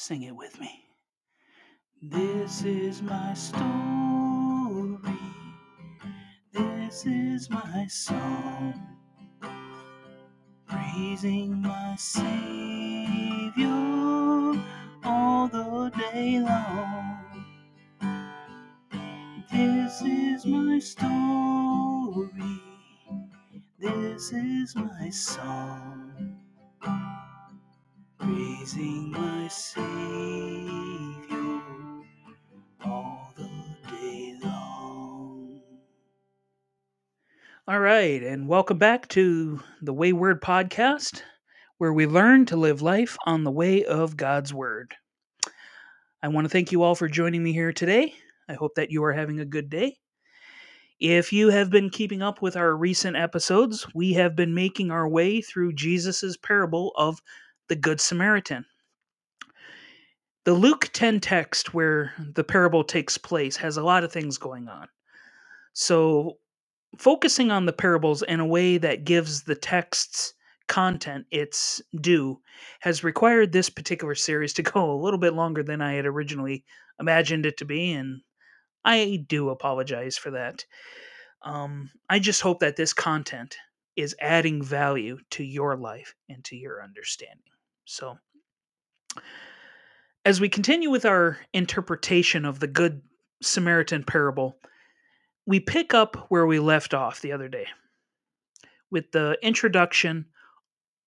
Sing it with me. This is my story. This is my song. Praising my Savior all the day long. This is my story. This is my song. Praising my Savior all the day long. All right, and welcome back to the Wayward Podcast, where we learn to live life on the way of God's Word. I want to thank you all for joining me here today. I hope that you are having a good day. If you have been keeping up with our recent episodes, we have been making our way through Jesus' parable of the Good Samaritan. The Luke 10 text where the parable takes place has a lot of things going on. So, focusing on the parables in a way that gives the text's content its due has required this particular series to go a little bit longer than I had originally imagined it to be, and I do apologize for that. Um, I just hope that this content is adding value to your life and to your understanding. So, as we continue with our interpretation of the Good Samaritan parable, we pick up where we left off the other day with the introduction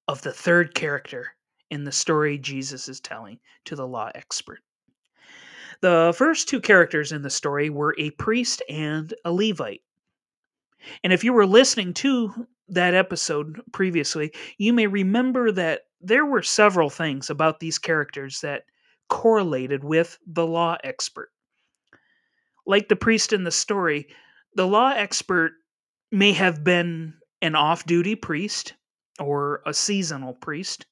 of the third character in the story Jesus is telling to the law expert. The first two characters in the story were a priest and a Levite. And if you were listening to that episode previously, you may remember that there were several things about these characters that correlated with the law expert. Like the priest in the story, the law expert may have been an off duty priest or a seasonal priest,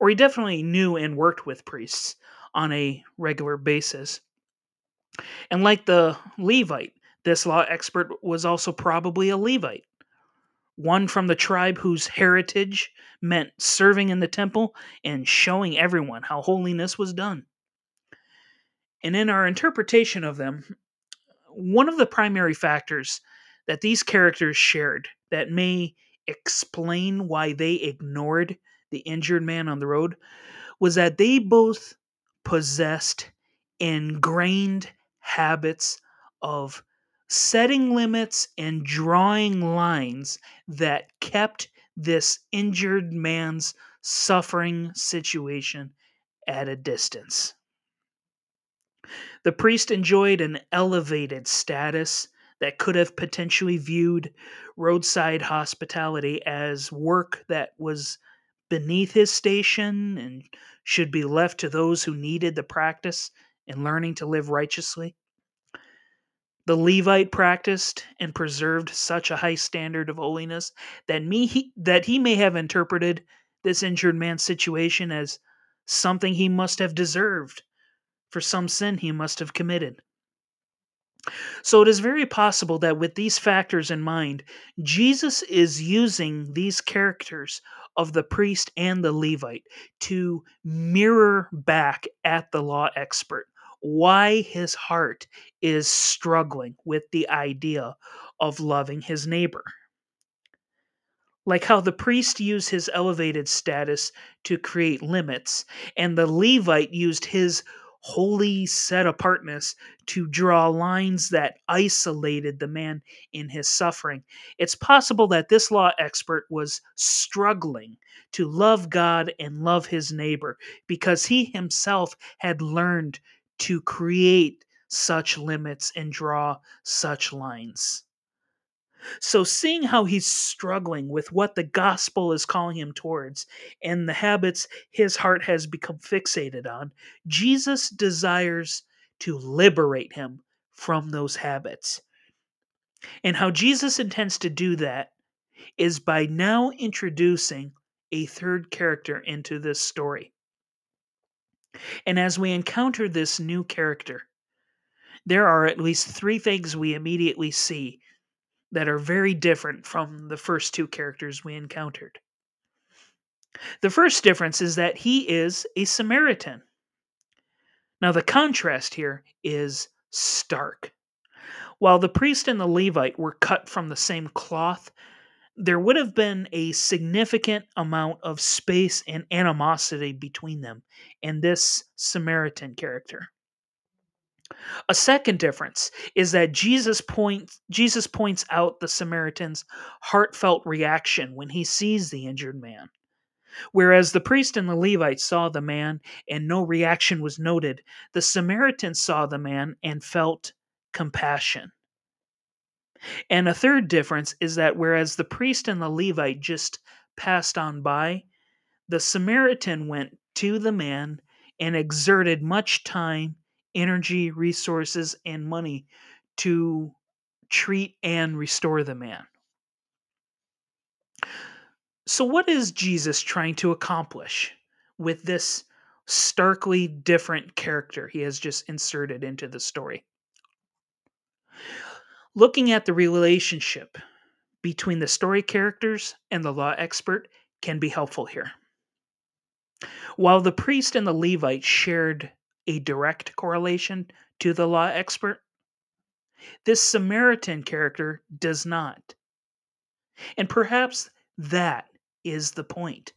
or he definitely knew and worked with priests on a regular basis. And like the Levite, this law expert was also probably a Levite, one from the tribe whose heritage meant serving in the temple and showing everyone how holiness was done. And in our interpretation of them, one of the primary factors that these characters shared that may explain why they ignored the injured man on the road was that they both possessed ingrained habits of setting limits and drawing lines that kept this injured man's suffering situation at a distance. The priest enjoyed an elevated status that could have potentially viewed roadside hospitality as work that was beneath his station and should be left to those who needed the practice in learning to live righteously. The Levite practiced and preserved such a high standard of holiness that me he, that he may have interpreted this injured man's situation as something he must have deserved for some sin he must have committed. So it is very possible that with these factors in mind, Jesus is using these characters of the priest and the Levite to mirror back at the law expert why his heart is struggling with the idea of loving his neighbor. Like how the priest used his elevated status to create limits, and the Levite used his holy set apartness to draw lines that isolated the man in his suffering. It's possible that this law expert was struggling to love God and love his neighbor because he himself had learned to create such limits and draw such lines. So, seeing how he's struggling with what the gospel is calling him towards and the habits his heart has become fixated on, Jesus desires to liberate him from those habits. And how Jesus intends to do that is by now introducing a third character into this story. And as we encounter this new character, there are at least three things we immediately see that are very different from the first two characters we encountered. The first difference is that he is a Samaritan. Now, the contrast here is stark. While the priest and the Levite were cut from the same cloth, there would have been a significant amount of space and animosity between them and this Samaritan character. A second difference is that Jesus points Jesus points out the Samaritan's heartfelt reaction when he sees the injured man. Whereas the priest and the Levite saw the man and no reaction was noted, the Samaritan saw the man and felt compassion. And a third difference is that whereas the priest and the Levite just passed on by, the Samaritan went to the man and exerted much time energy, resources, and money to treat and restore the man. So, what is Jesus trying to accomplish with this starkly different character he has just inserted into the story? Looking at the relationship between the story characters and the law expert can be helpful here. While the priest and the Levite shared a direct correlation to the law expert, this Samaritan character does not. And perhaps that is the point.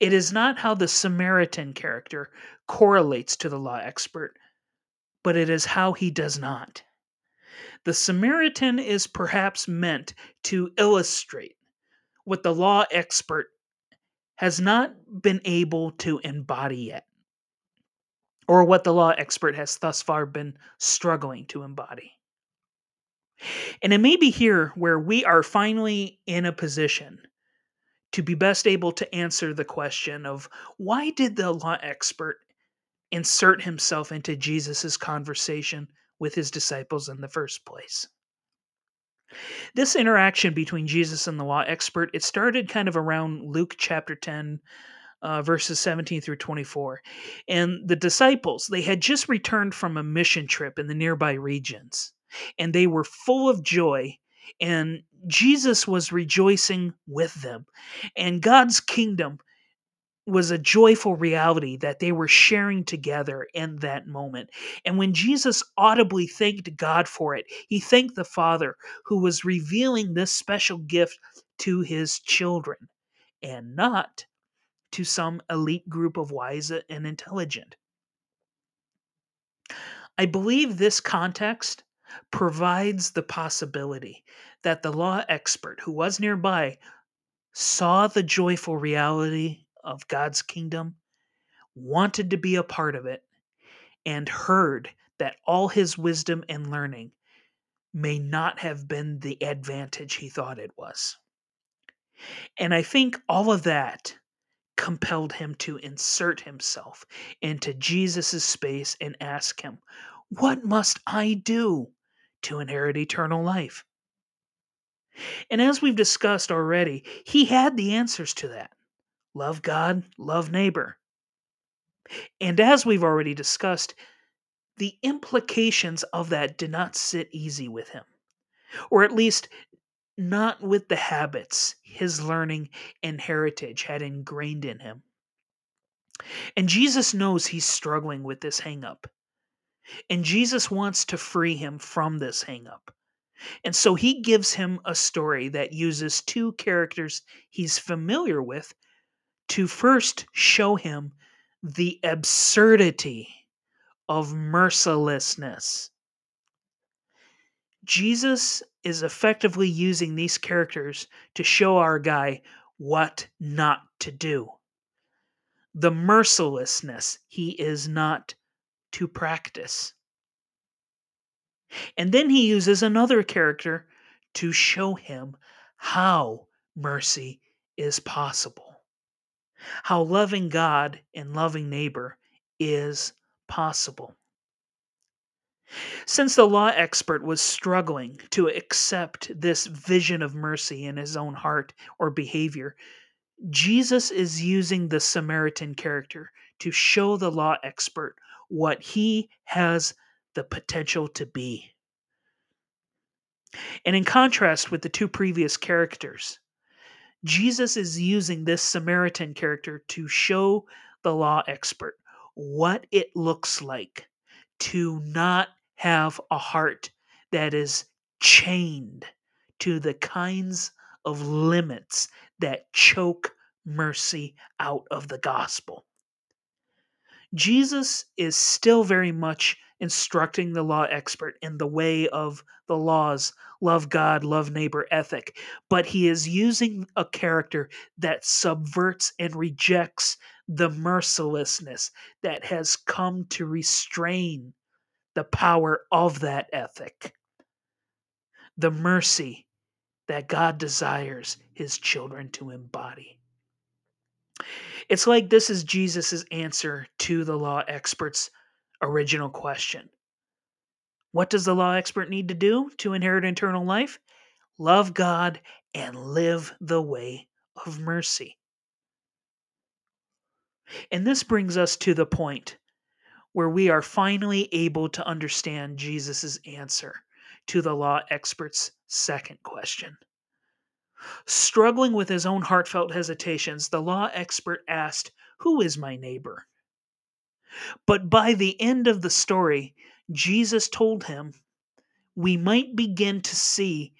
It is not how the Samaritan character correlates to the law expert, but it is how he does not. The Samaritan is perhaps meant to illustrate what the law expert has not been able to embody yet or what the law expert has thus far been struggling to embody. And it may be here where we are finally in a position to be best able to answer the question of why did the law expert insert himself into Jesus' conversation with his disciples in the first place? This interaction between Jesus and the law expert, it started kind of around Luke chapter 10, uh, verses 17 through 24. And the disciples, they had just returned from a mission trip in the nearby regions, and they were full of joy. And Jesus was rejoicing with them. And God's kingdom was a joyful reality that they were sharing together in that moment. And when Jesus audibly thanked God for it, he thanked the Father who was revealing this special gift to his children and not to some elite group of wise and intelligent. I believe this context provides the possibility that the law expert who was nearby saw the joyful reality of God's kingdom, wanted to be a part of it, and heard that all his wisdom and learning may not have been the advantage he thought it was. And I think all of that compelled him to insert himself into Jesus' space and ask him, What must I do to inherit eternal life? And as we've discussed already, he had the answers to that love God, love neighbor. And as we've already discussed, the implications of that did not sit easy with him, or at least not with the habits his learning and heritage had ingrained in him. And Jesus knows he's struggling with this hangup. And Jesus wants to free him from this hangup. And so he gives him a story that uses two characters he's familiar with to first show him the absurdity of mercilessness. Jesus is effectively using these characters to show our guy what not to do. The mercilessness he is not to practice. And then he uses another character to show him how mercy is possible. How loving God and loving neighbor is possible. Since the law expert was struggling to accept this vision of mercy in his own heart or behavior, Jesus is using the Samaritan character to show the law expert what he has the potential to be. And in contrast with the two previous characters, Jesus is using this Samaritan character to show the law expert what it looks like to not have a heart that is chained to the kinds of limits that choke mercy out of the gospel. Jesus is still very much instructing the law expert in the way of the laws love God, love neighbor ethic, but he is using a character that subverts and rejects the mercilessness that has come to restrain the power of that ethic. The mercy that God desires his children to embody. It's like this is Jesus' answer to the law expert's original question. What does the law expert need to do to inherit eternal life? Love God and live the way of mercy. And this brings us to the point where we are finally able to understand Jesus' answer to the law expert's second question. Struggling with his own heartfelt hesitations, the law expert asked, Who is my neighbor? But by the end of the story, Jesus told him, we might begin to see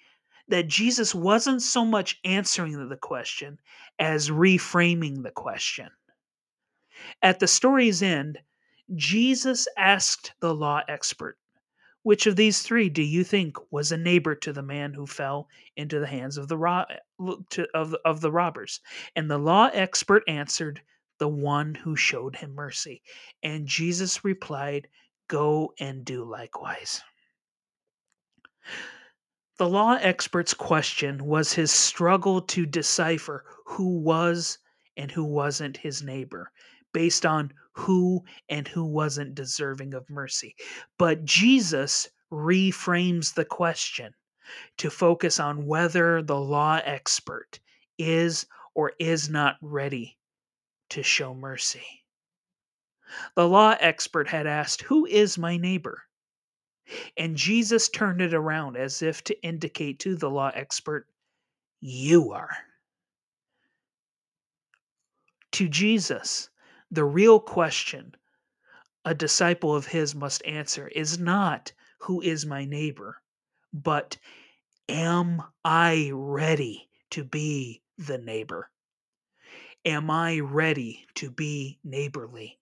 that Jesus wasn't so much answering the question as reframing the question. At the story's end, Jesus asked the law expert, which of these three do you think was a neighbor to the man who fell into the hands of the ro- to, of, of the robbers? And the law expert answered, the one who showed him mercy. And Jesus replied, Go and do likewise. The law expert's question was his struggle to decipher who was and who wasn't his neighbor based on who and who wasn't deserving of mercy. But Jesus reframes the question to focus on whether the law expert is or is not ready to show mercy. The law expert had asked, Who is my neighbor? And Jesus turned it around as if to indicate to the law expert, You are. To Jesus, the real question a disciple of his must answer is not, Who is my neighbor? but, Am I ready to be the neighbor? Am I ready to be neighborly?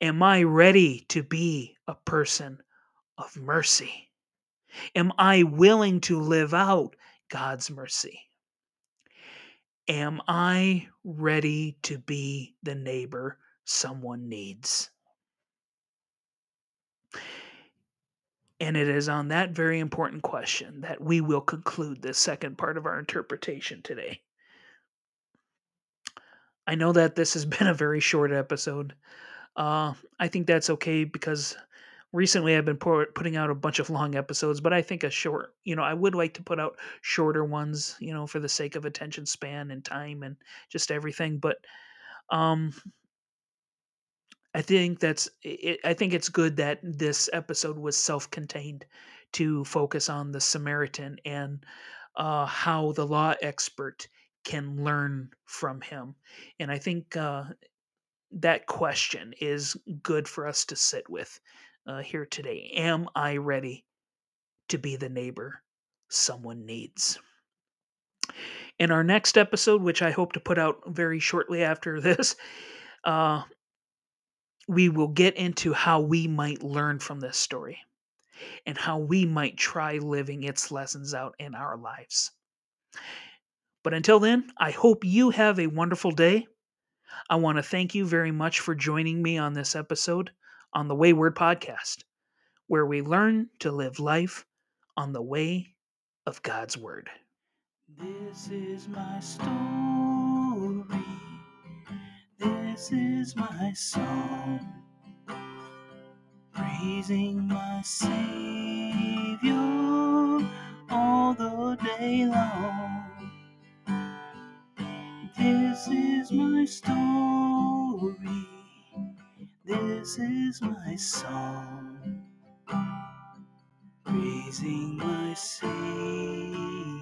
Am I ready to be a person of mercy? Am I willing to live out God's mercy? Am I ready to be the neighbor someone needs? And it is on that very important question that we will conclude this second part of our interpretation today. I know that this has been a very short episode. Uh, I think that's okay because recently I've been pour, putting out a bunch of long episodes, but I think a short, you know, I would like to put out shorter ones, you know, for the sake of attention span and time and just everything. But um, I think that's it, I think it's good that this episode was self-contained to focus on the Samaritan and uh, how the law expert can learn from him. And I think uh, that question is good for us to sit with uh, here today. Am I ready to be the neighbor someone needs? In our next episode, which I hope to put out very shortly after this, uh, we will get into how we might learn from this story and how we might try living its lessons out in our lives. But until then, I hope you have a wonderful day. I want to thank you very much for joining me on this episode on the Wayward Podcast, where we learn to live life on the way of God's Word. This is my story. This is my song. Praising my Savior all the day long. Is my story. This is my song, praising my Savior